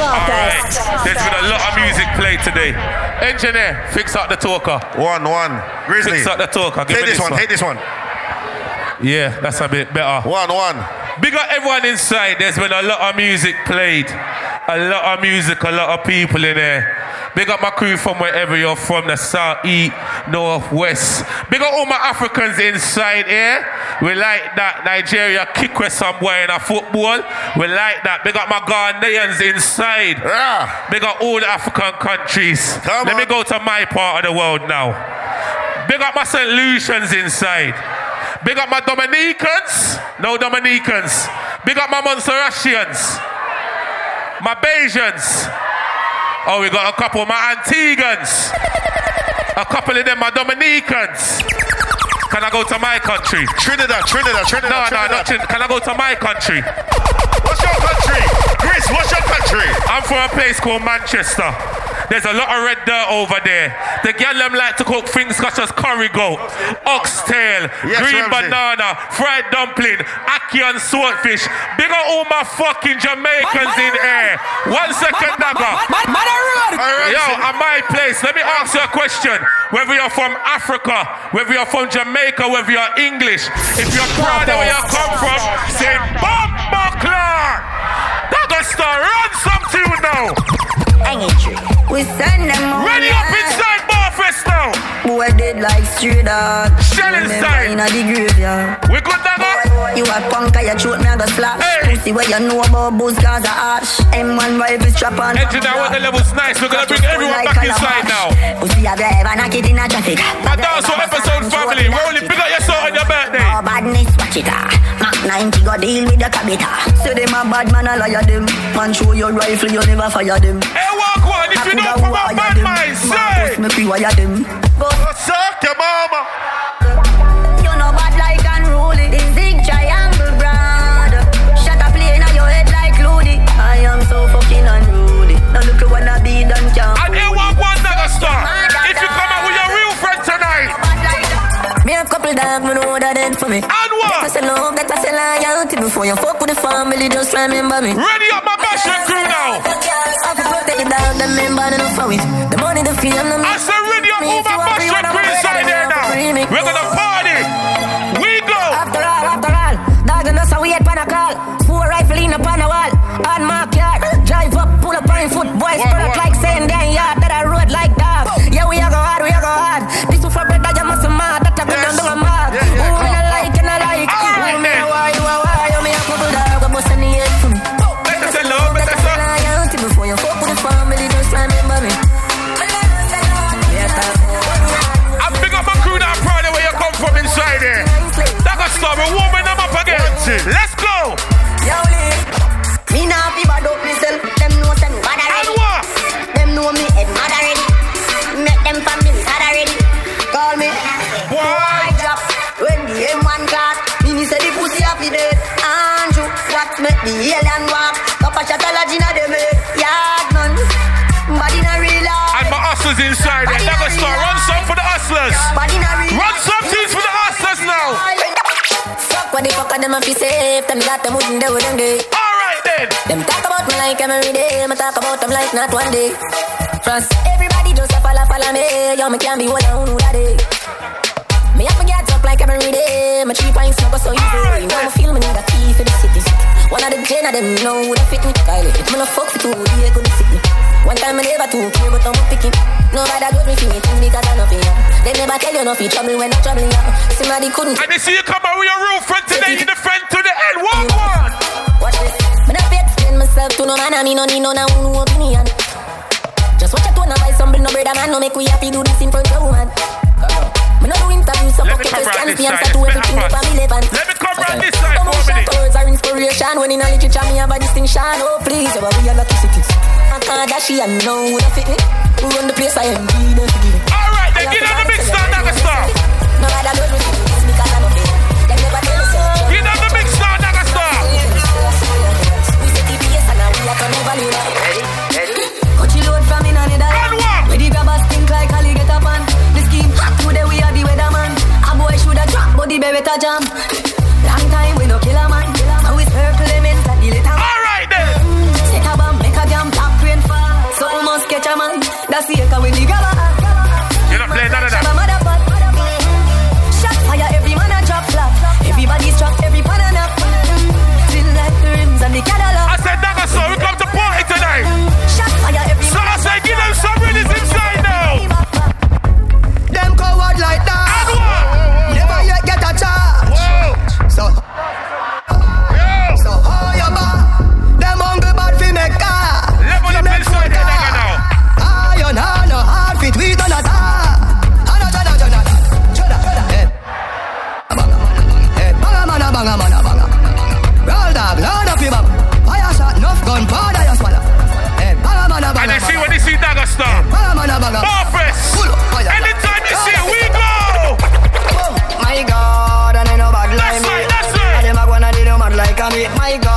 Alright, there's been a lot of music played today. Engineer, fix up the talker. One, one. Grizzy. Fix up the talker. Give Take me this one, take this one. Yeah, that's a bit better. One, one. Big up everyone inside. There's been a lot of music played. A lot of music, a lot of people in there. Big up my crew from wherever you're from, the south, east, north, west. Big up all my Africans inside here. We like that. Nigeria kick with somewhere in a football. We like that. Big up my Ghanaians inside. Yeah. Big up all the African countries. Come Let me go to my part of the world now. Big up my St. Lucians inside. Big up my Dominicans. No Dominicans. Big up my Montserratians. My Bajans. Oh, we got a couple of my Antigans. A couple of them my Dominicans. Can I go to my country? Trinidad, Trinidad, Trinidad, No, no, Trinidad. not Trin- Can I go to my country? What's your country? Grizz, what's your country? I'm from a place called Manchester. There's a lot of red dirt over there. The gal them like to cook things such as curry goat, oxtail, Yes, green Ramsey. banana, fried dumpling, ackee and swordfish. Big up all my fucking Jamaicans in here. One second, Naga. Yo, at my place, let me ask you a question. Whether you're from Africa, whether you're from Jamaica, whether you're English, if you're proud of where you come from, say Bomba Clark. Daggastar, run some tune now. We send them Ready up inside Barfest now. Boy dead like straight dog. Shell inside. Inna the graveyard. We good Naga? You a punk, I throat me a go slap. Hey. Pussy where you know about booze cause of ash. M1 rifle strap on. Engineer, what the level's nice. We're gonna bring everyone back inside now. Pussy have you ever knock it in a traffic? And dance for episode family. Rolling, pick up your song on your birthday. Oh, badness, watch it ah. Mac 90 go deal with the cabita. Say them a bad man, I liar them. Man show your rifle, you never fire them. Hey, walk one. If you know from a bad mind, say. Me pre-wire them. Go Suck your mama. You know bad like unruly. The zig triangle brand. Shut up play in your head like Looney. I am so fucking unruly. Now look at what I be done can't. And here walk one Daggastar. If you come out with your real friend tonight. Bad like that. Me have couple dog, me know that dead for me. And That what? I say love, that I say loyalty. Before you fuck with the family, just remember me. Ready up my bashing crew now. I can protect the dog, the member, and enough for it. Money, the fame, the I said up all my bashing crew inside there now. We're gonna party. Inside there. Daggastar, run some for the hustlers. Body na Run some things for the hustlers now. Fuck what the fuck are them a fi safe. Them got them wouldn't do them day. All right then. Them talk about me like every day. Me talk about them like not one day. France, everybody just a follow, follow me. Yo, me can't be one on who that day. Me have to get up like every day. My three pints no go so easy. Now me feel me need a key for the city. One of the gen of them know who that fit me. Kylie, if me no fuck with two, they couldn't fit me. One time me never too clear, but I'm picking. Nobody got me feeling things because I for you. They never tell you no fi trouble when I'm troubling you. Somebody couldn't. And they see you come out with your real friend today the front to the end. Walk one. Watch this. Me not fi explain myself to no man, and me no need no no no opinion. Just watch a tone buy some no brother man, no make we happy do this in front of woman. Me no do interviews, so Let fuck me it, come just round can't this be answer to everything that fast. I'm. Let me come round this side for a minute. words are inspiration when in a literature me have a distinction. Oh please, over we electricity. I can't dash it and know who that fit me. Run the place I am forgive. All right then. Get on the big star, Daggastar. No matter what we do, it's because I know it. Them never tell us so. Get on the big star, Star. We say TPS and now we are coming value. can eat my God.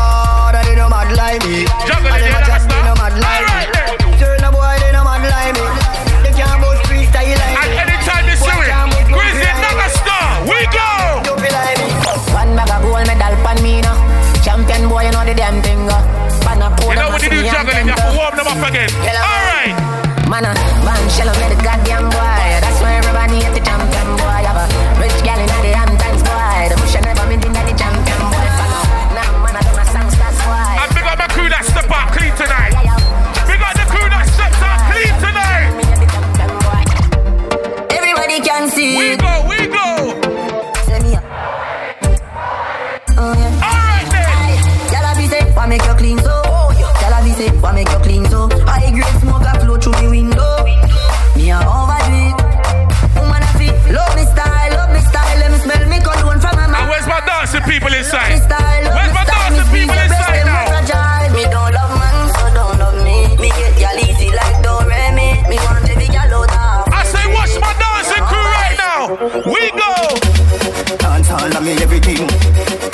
me everything.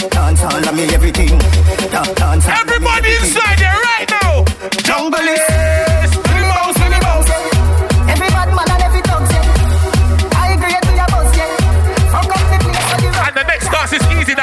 Dance all of me everything. Da- dance all Everybody me everything. inside there right now. Jungle is. Yes. Every bad man and every. I agree to your boss, yeah. The. And the next dance is easy,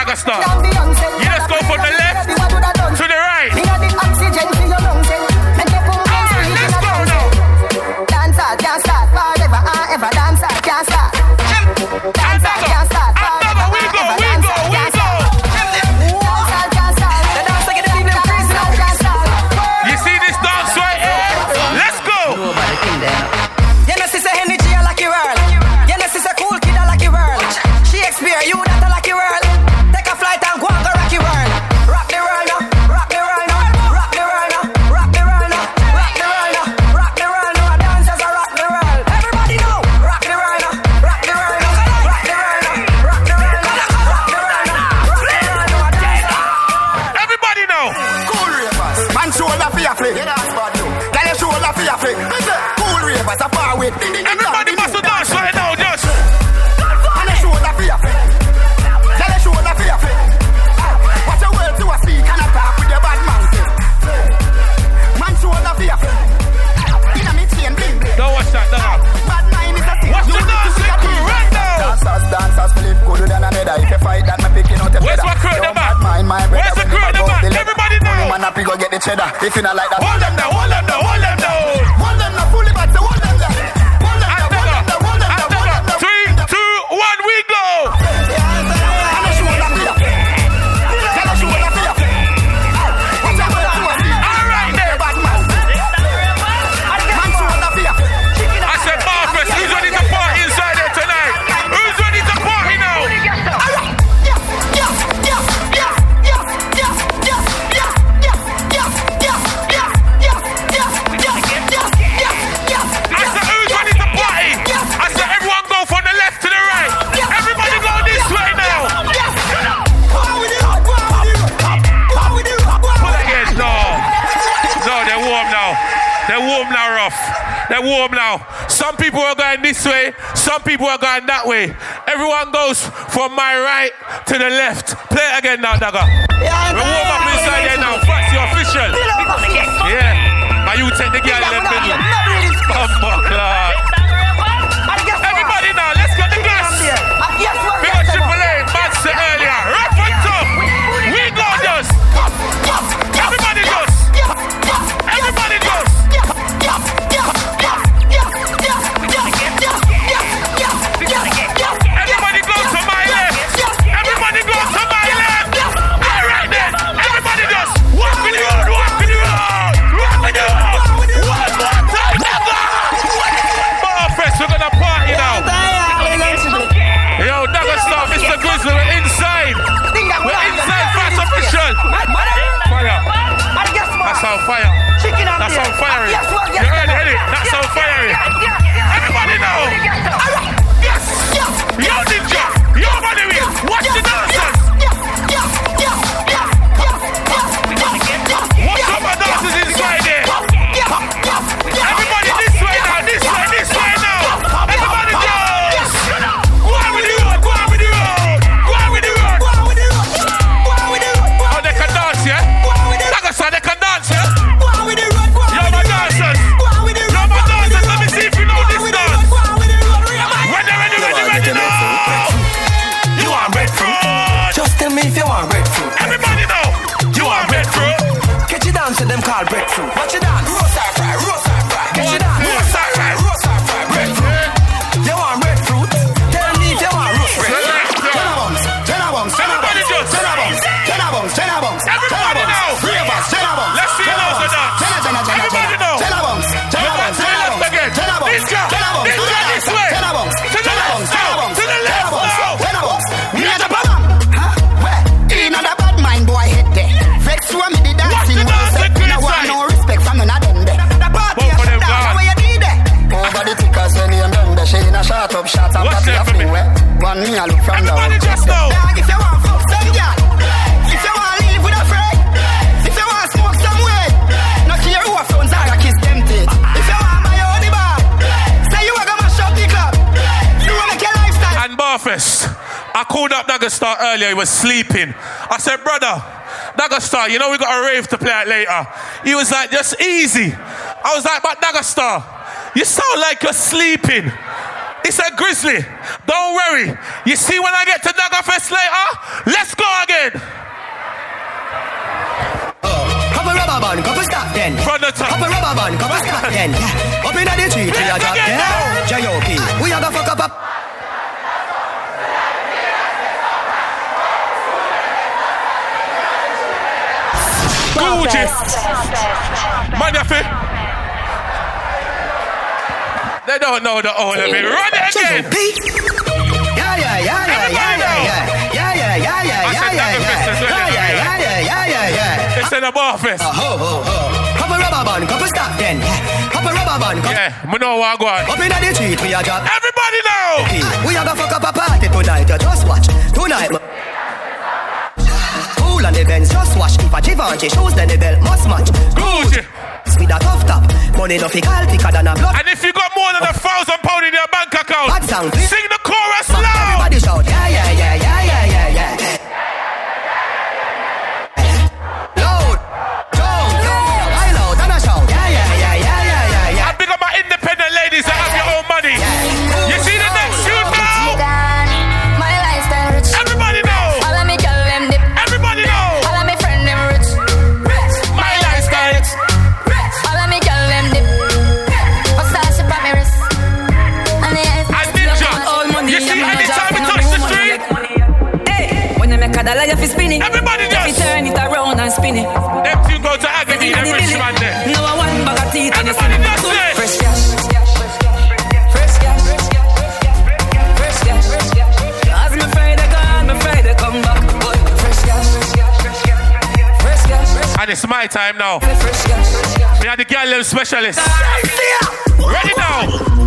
Everybody must dance right now, just. And they show that fear. Yeah, they show fear. Watch your words you are speak and attack with your bad mouth. Man show that fear. Inna me chain bling. Don't watch that, dog. Bad mind is a sin. Watch the dance, right now. Dancers, flip cooler than a nether. If you fight that, me picking out a feather. Where's my crew in the back? Where's the crew the back? Everybody now. If you not like that, hold them down, hold them. Warm now. They're warm now, rough. They're warm now. Some people are going this way, some people are going that way. Everyone goes from my right to the left. Play it again now, Dagger. Yeah, we warm up inside there now. Facts, you're official. Yeah. Are you take the girl in the middle? from now. Everybody just know. If you want fuck some girl, if you want live with a friend, if you want smoke some weed, not care who a phones are, I kiss them dead. If you want buy your the bar, say you are gonna mash up the club. You wanna make your lifestyle. And Barfest, I called up Daggastar earlier. He was sleeping. I said, brother. Daggastar, you know we got a rave to play at later. He was like, just easy. I was like, but Daggastar, you sound like you're sleeping. It's a grizzly. Don't worry. You see, when I get to Naga Fest later, let's go again. Uh, Have a rubber band, couple stop then. From the top. Have a rubber band, couple stop then. Yeah. Up in the tree, till I drop then. J.O.P. We are gonna fuck up up. Gorgeous. Mind they don't know the whole of it. Run again. Yeah, yeah, yeah, yeah, yeah, yeah, yeah, yeah, yeah, yeah, I said yeah, yeah, yeah, yeah, yeah, yeah. It's in the office. Uh, ho, ho, ho. Couple rubber band, couple stop then. Couple rubber band. Yeah, we know what I got. Up in the street, we are drop. Everybody know. We are gonna fuck up a party tonight. Just watch tonight cool and the Benz just wash. If a Givenchy shoes, then the belt must match. Gucci with a tough top. Money no fi call thicker than a. And if you got more than a thousand pound in your bank account, sing the chorus loud. Everybody shout, yeah. and spin it. Them two go to agony, them rich man there. Now I want bag of teeth and you see me. Fresh cash. And it's my time now. Me and the girl, them specialists. Ready now.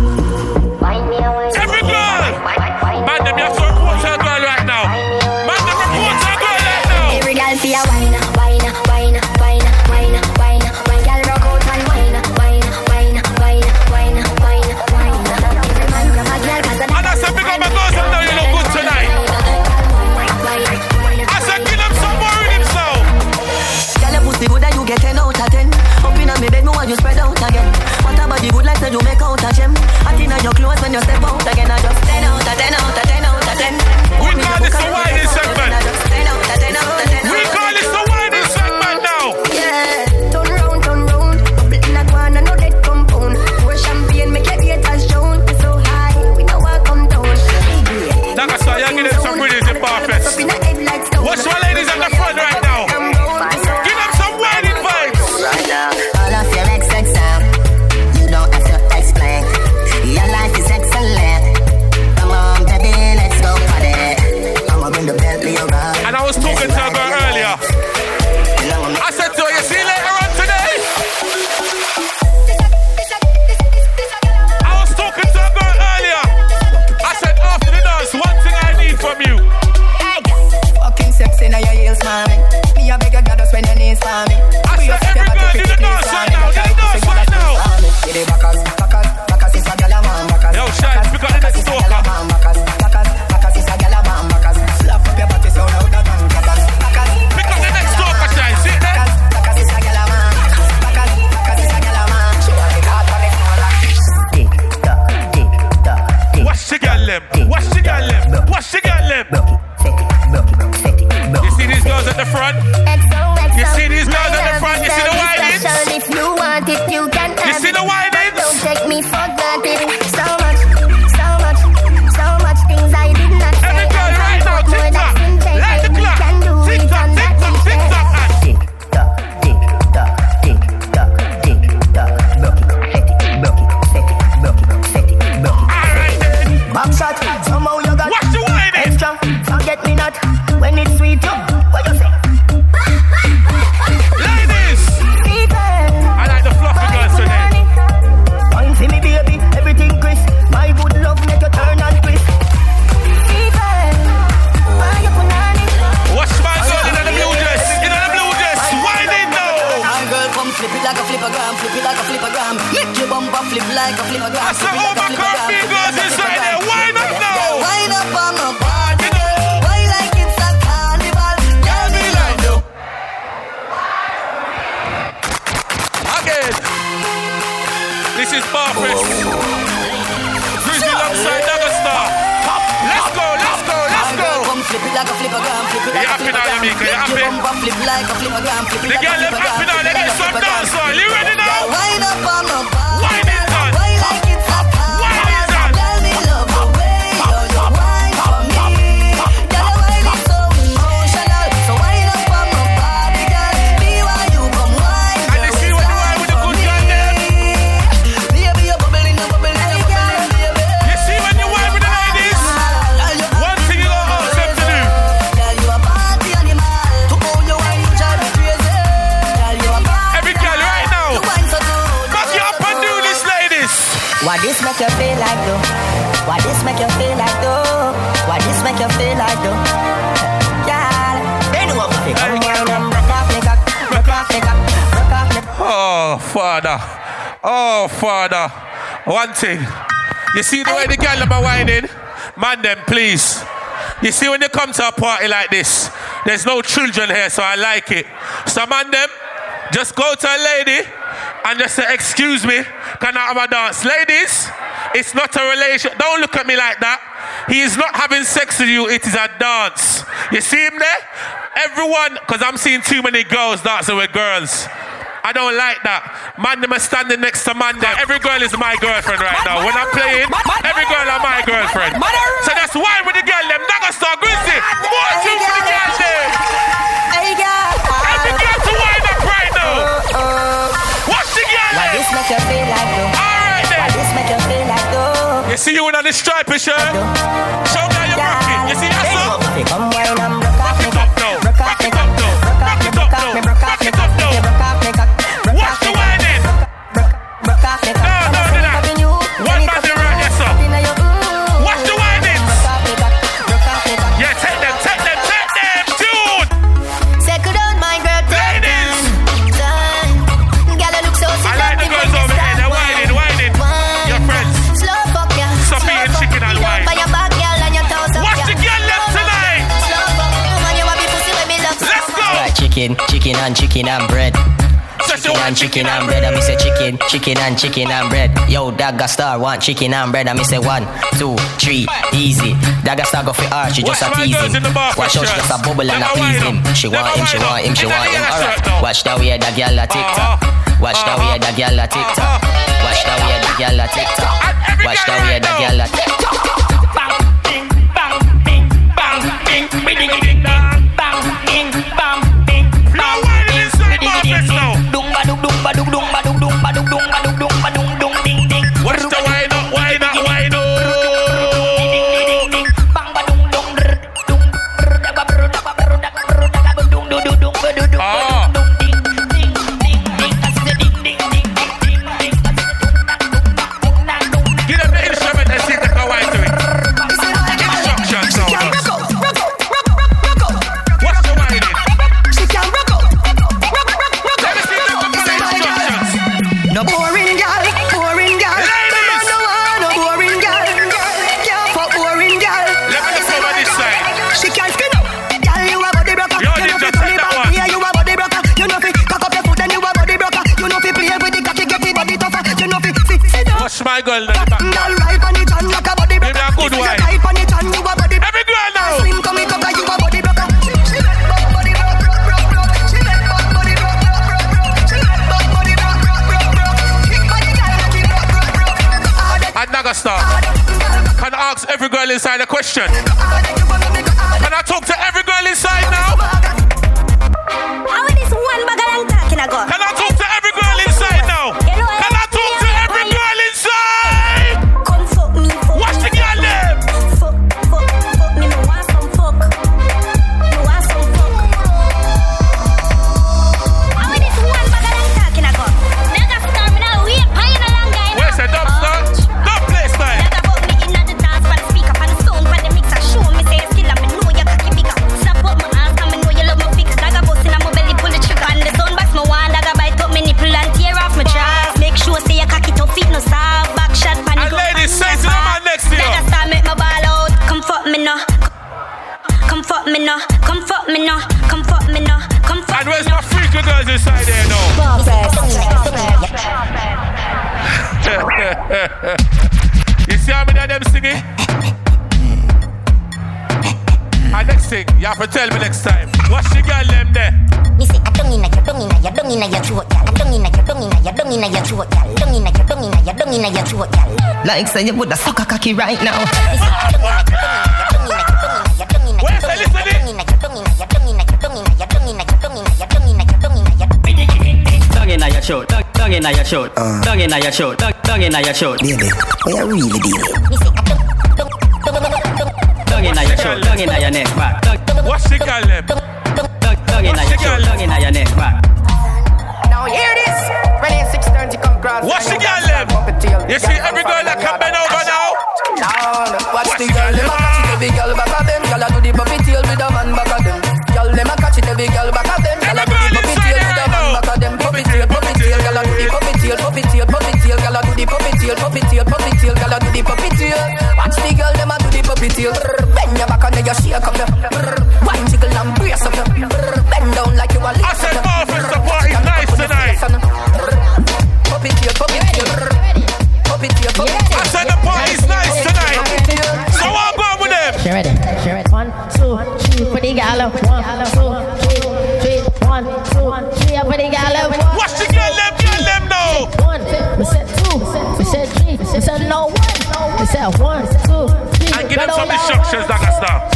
like though? Why this make you feel like though? Why this make you feel like though? Girl, they know what we think. Come on, them off me cock, broke off me cock, broke off me. Oh, father, oh father, one thing. You see the way the girl them are whining, man them please. You see when they come to a party like this, there's no children here, so I like it. Some man them just go to a lady and just say, Excuse me, can I have a dance? Ladies, it's not a relation. Don't look at me like that. He is not having sex with you, it is a dance. You see him there? Everyone, because I'm seeing too many girls dancing with girls. I don't like that. Man, them are standing next to man. Them. Every girl is my girlfriend right now. When I'm playing, every girl are my girlfriend. So that's why with the girl them. Daggastar Grizzy. More you for the girl them. See you in a stripe, shirt. Show me how you're it. You see yourself? Come wine and and chicken and bread. Chicken and chicken and bread, I miss say chicken, chicken and chicken and bread. Yo, Daggastar want chicken and bread, I miss say one, two, three, easy. Daggastar go for her, she just Watch a tease him. Watch out, she just a bubble and a please him. She want him, she want him, she want him. Alright, watch the way the girl a tick tock. Watch the way the girl a tick tock. Watch the way the girl a tick tock. Watch the way the girl a tick tock. Bang, bing, bang, bing, bang, bing, bing, bing, bang. Like say you woulda suck a cocky right now. Me say, I don't inna your, don't inna your, don't inna your, don't inna your, Where's the listening? don't inna your, don't inna your, don't inna your, don't inna your, don't inna your, don't inna your, don't inna your, don't inna your. Tongue inna your throat, tongue- tongue inna your throat, tongue inna your throat, tongue- tongue inna your throat, Baby, we are really don't, tongue inna your throat, tongue inna your neck back, tongue- What's the girl them? tongue- tongue inna your throat, tongue inna your neck back. Now this. Renee 630 come cross. What's the girl them? You see every girl that can bend over now? Watch the girl, them catch it, every girl back of them. Girl a do the puppy tail with a man back of them. Girl, them a catch it, every girl back of them. Girl a do the puppy tail with a man back of them. Puppy tail, puppy tail, girl a do the puppy tail, puppy tail, puppy tail, girl a do the puppy tail, puppy tail, puppy tail, girl a do the puppy tail. Watch the girl, them a do the puppy tail. Bend your back and then you shake up the. One jiggle and brace up the. Bend down like you a I said the. Marvin, the party's with them. She ready? She ready? One, two, three, for the gala. One, two, three, three. One, two, three, for the gala. Watch the girl them, girl them now. one. We said two. We said three. We said no one. We said one, two, three. And give them some instructions, that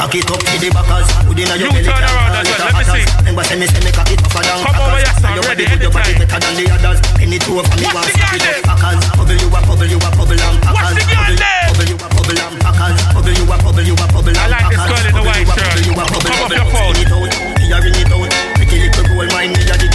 Cock it up to the backers. Put in a your You belly. turn around as well. Let me see. Remember say me say me cock it tougher than Come over, sir. And Ready, body your body anytime. better than the others. Penny two of me Watch want the it up there. packers. Bubble you a bubble you a bubble and packers. Watch the girl Bubble- you a bubble and packers. Bubble you a bubble you a bubble I like this girl in the white shirt. bubble you a bubble Come your phone. Spin it out, me a ring it out. Pretty little gold mine, me a dig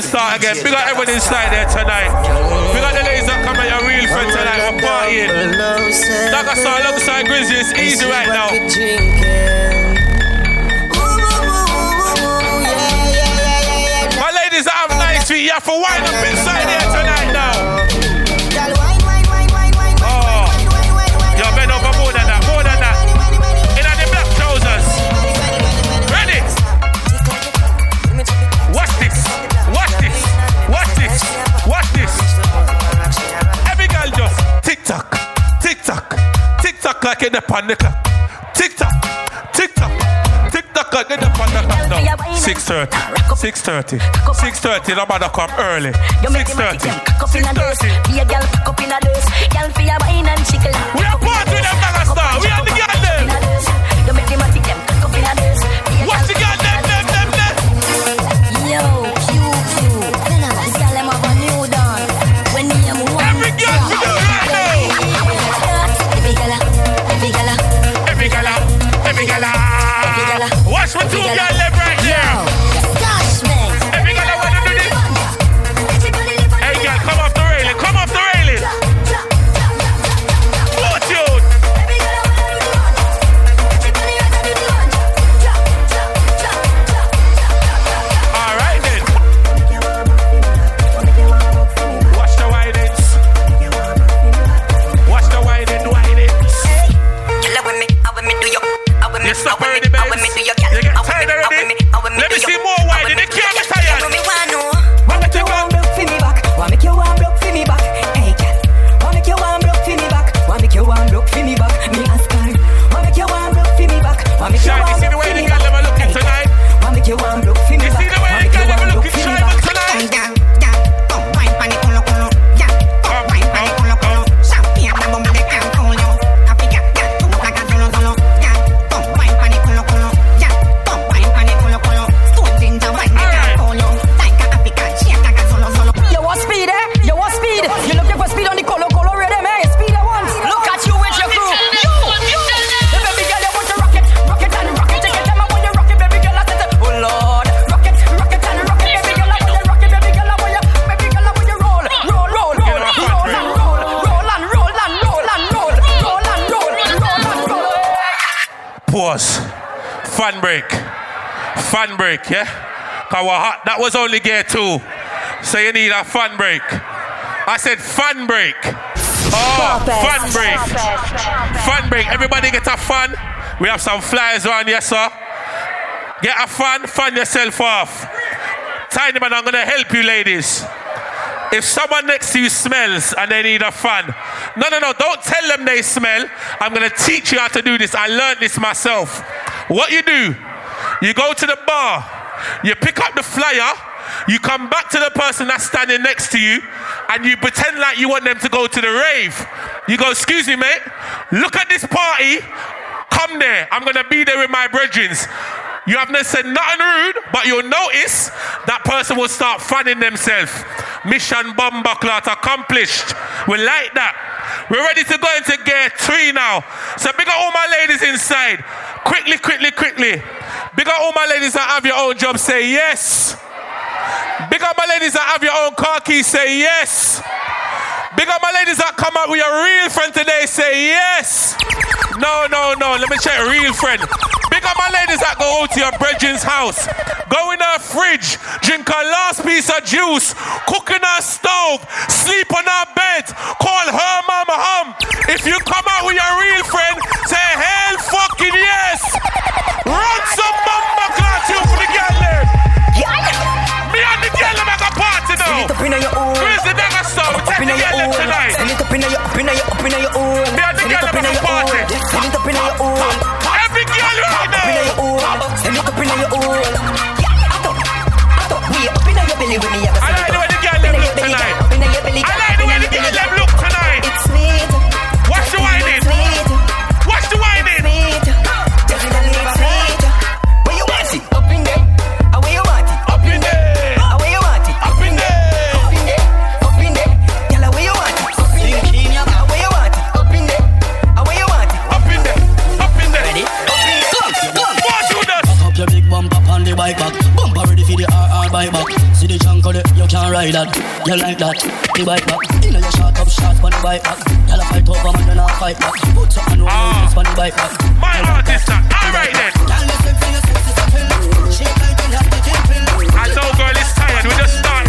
and start again. We got everyone inside there tonight. We got the ladies that come at your real friend tonight. We're partying. Daggastar alongside Grizzy. It's easy right now. My ladies that have nice feet, you have to wind up inside here tonight now. Tock like in the pan the clock. Tick tock, tick tock, tick tock like in the pan the clock now. 6:30, 6:30, 6:30. No matter come early. 6:30, 6:30. We are part with them, Fun break. Fun break, yeah? Cause hot. That was only gear two. So you need a fun break. I said fun break. Oh, fun break. Fun break. Everybody get a fun. We have some flyers on, yes, sir. Get a fun, fun yourself off. Tiny man, I'm gonna help you, ladies. If someone next to you smells and they need a fan, no, no, no, don't tell them they smell. I'm gonna teach you how to do this. I learned this myself. What you do, you go to the bar, you pick up the flyer, you come back to the person that's standing next to you, and you pretend like you want them to go to the rave. You go, excuse me, mate, look at this party, come there. I'm gonna be there with my brethren. You haven't said nothing rude, but you'll notice that person will start fanning themselves. Mission bomber clot accomplished. We like that. We're ready to go into gear three now. So big up all my ladies inside. Quickly, quickly, quickly. Big up all my ladies that have your own job. Say yes. Big up my ladies that have your own car keys. Say yes. Big up my ladies that come out with your real friend today. Say yes. No, no, no. Let me check. Real friend. Big my ladies that go out to your brethren's house. Go in her fridge, drink her last piece of juice, cook in her stove, sleep on her bed, call her mama hum. If you come out with your real friend, say hell fucking yes. Run some mama class you for the girl there. Me and the girl make a party now. Send it up inna your own. Where's the nigga song? Up Take the girl tonight. Send it up inna your, up inna your, up your own. Me and the girl up them inna make a party. Yêu you like that? The bite back. You know you shot up shots on the bite back. Y'all fight over man, you not fight back. Put your hand on your on the bite back. My artist, alright then. Y'all listen to your sexy I told girl it's tired, we just start.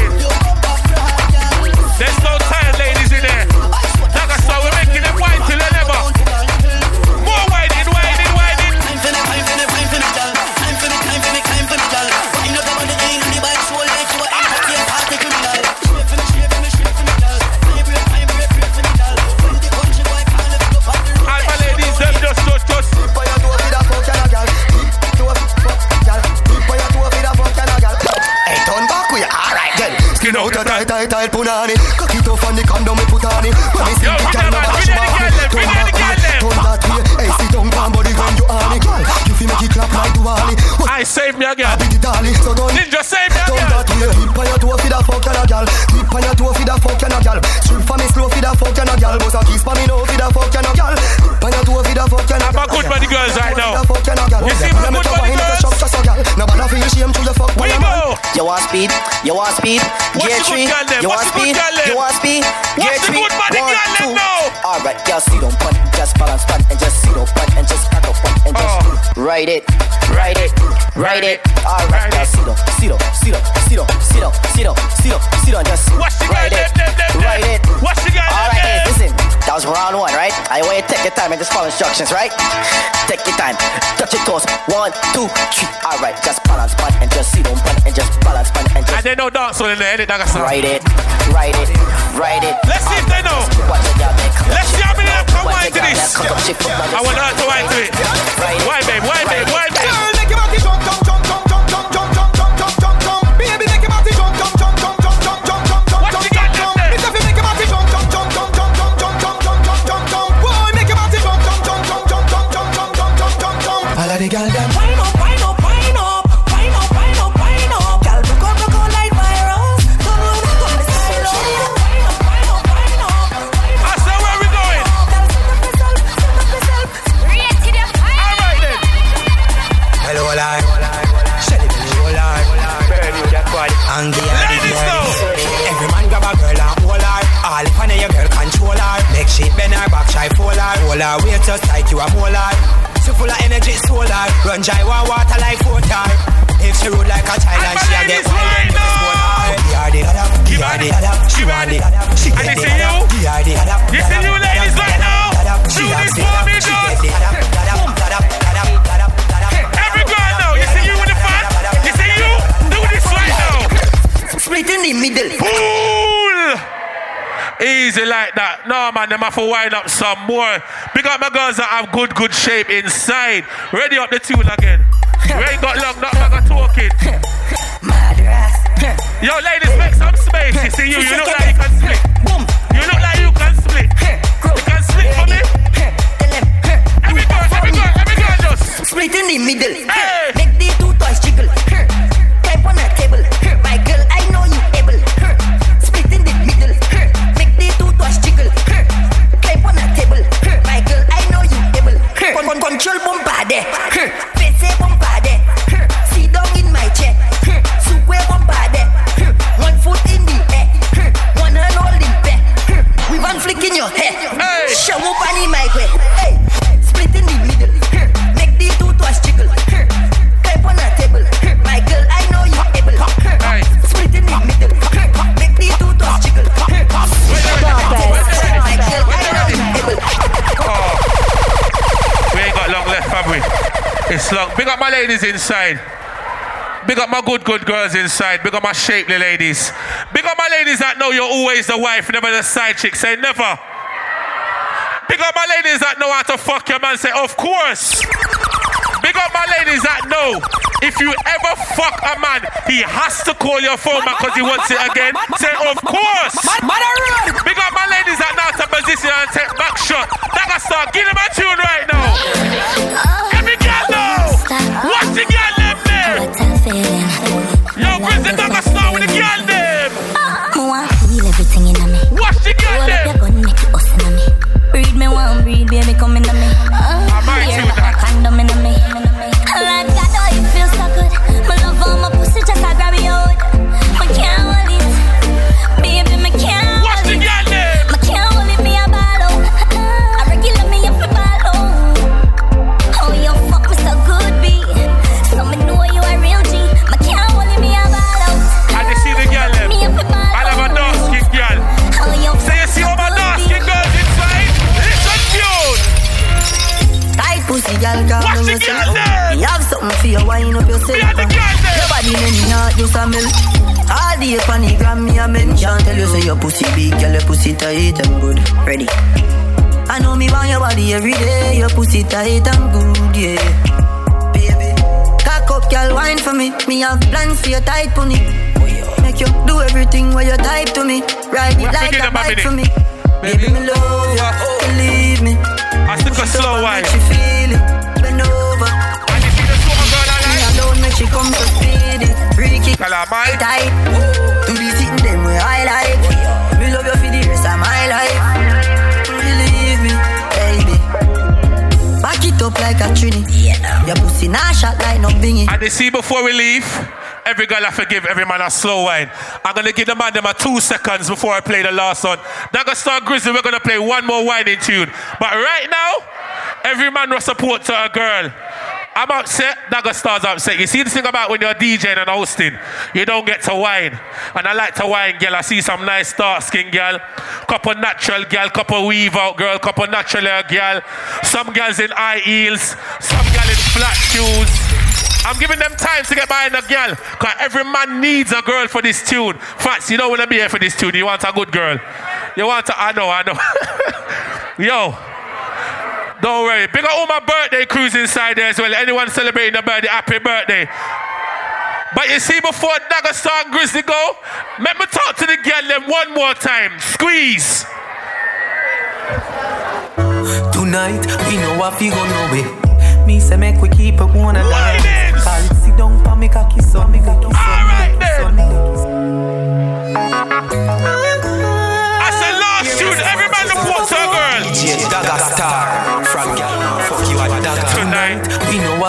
Save me again. the? So don't Ninja, save me again. that way, tip on your toe, feed a fuck and a gal. Tip on your toe, feed a fuck and a gal. Strip for me slow, feed a fuck and a gal. Bust a kiss for me now, feed a fuck and a gal. Tip on your toe, feed a fuck and a I'm gal. a good body girls right now. Feed a fuck and a gal. You see my good body wine, make a girls? shop, just a gal. Nobody feel shame to your fuck We go. You want speed? You want speed? Gear three. You want speed? You want speed? Gear three. One, two. All right, y'all see don't punt, just balance punt and just see don't punt and just back up punt and just Oh. ride it, ride it, ride it. All right, Ride y'all see don't, see don't, see don't, see don't, see don't, see don't, see don't, see don't, just ride them, it, them, them, them. ride it. Watch the girl All them, hey, listen. That was round one, right? I want you to take your time and just follow instructions, right? Take your time, touch your toes. One, two, three. All right, just balance punt and just see don't punt and just balance punt and just And they know dance on in there, innit? Like I said. Ride it, ride it, ride it. Let's see if they know. Watch the girl make Let's see how many of them can Watch wine to this. make cock up, she fuck on I want her to wine to it. Ride Why, babe? Why, babe? Why, babe? Girl, make your body jump, jump, jump, jump, jump, jump, jump, jump, jump, jump, jump, jump. Baby, make your body jump, jump, jump, jump, jump, jump, jump, jump, jump, Watch jump, jump. them there. It's if you make your body jump, jump, jump, jump, jump, jump, jump, jump, jump, jump, jump, jump. Boy, make your body jump, jump, jump, jump, jump, jump, jump, jump, jump, jump, jump, jump. All of the girl them. Easy like that. No, man, them have to wind up some more. Big up my girls that have good, good shape inside. Ready up the tune again. We ain't got long, not bag talking. Yo, ladies, make some space. You see you, you look like you can split. Good, girls inside. Big up my shapely ladies. Big up my ladies that know you're always the wife, never the side chick. Say never. Big up my ladies that know how to fuck your man. Say of course. Big up my ladies that know if you ever fuck a man, he has to call your phone back because he wants it again. Say of course. Big up my ladies that know how to position and take back shot. That can start. Give them a tune right now. Tight and good. Ready? I know me want your body every day. Your pussy tight and good, yeah. Baby, cock up, girl, wine for me. Me have plans for your tight pony. Make you do everything where you type to me. Ride it like a bike for me. Baby, me love you. Oh. Believe me. I stick a slow wine. She feel it. Bend over. And you see the sort of girl I Me like? alone make she come to speed it. Calamai. tight. Like a trini. Your pussy nah shot like no bingy. And you see before we leave, every girl I forgive, every man a slow wine. I'm gonna give the man them a two seconds before I play the last one. That gonna start Grizzy, we're gonna play one more whining tune. But right now, every man will support to a girl. I'm upset, Daggastar's upset. You see the thing about when you're DJing and hosting, you don't get to wine. And I like to wine, girl. I see some nice dark skin girl, couple natural girl, couple weave out girl, couple natural hair girl, some girls in high heels, some girl in flat shoes. I'm giving them time to get behind a girl. Cause every man needs a girl for this tune. Facts, you don't want to be here for this tune. You want a good girl. You want a, I know, I know. Yo. Don't worry. Big up all my birthday crews inside there as well. Anyone celebrating a birthday, happy birthday. But you see, before Star and Grizzy go, let me talk to the girl them one more time. Squeeze. Tonight, we know what we gonna know. Me say make we keep it one a Why dance. Call it sit down for me cocky son, me cocky son,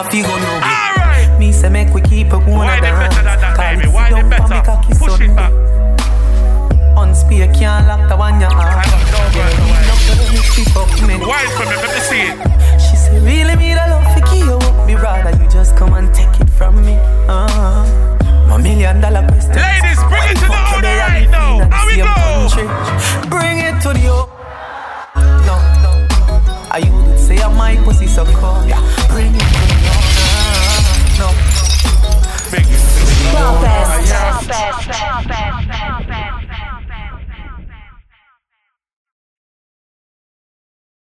off, you go Alright. Me say make we keep a one Why of why they better? Push it back. On spear can't lock the one you have. I got no words away. Why for me? Let me see it. She say really me the love for you up me rather you just come and take it from me. Uh-huh. My million dollar question. Ladies, bring it to the owner right now. How we go? Bring it to the no, no. I say I might pussy. Yeah, bring it to the no. Big. Pop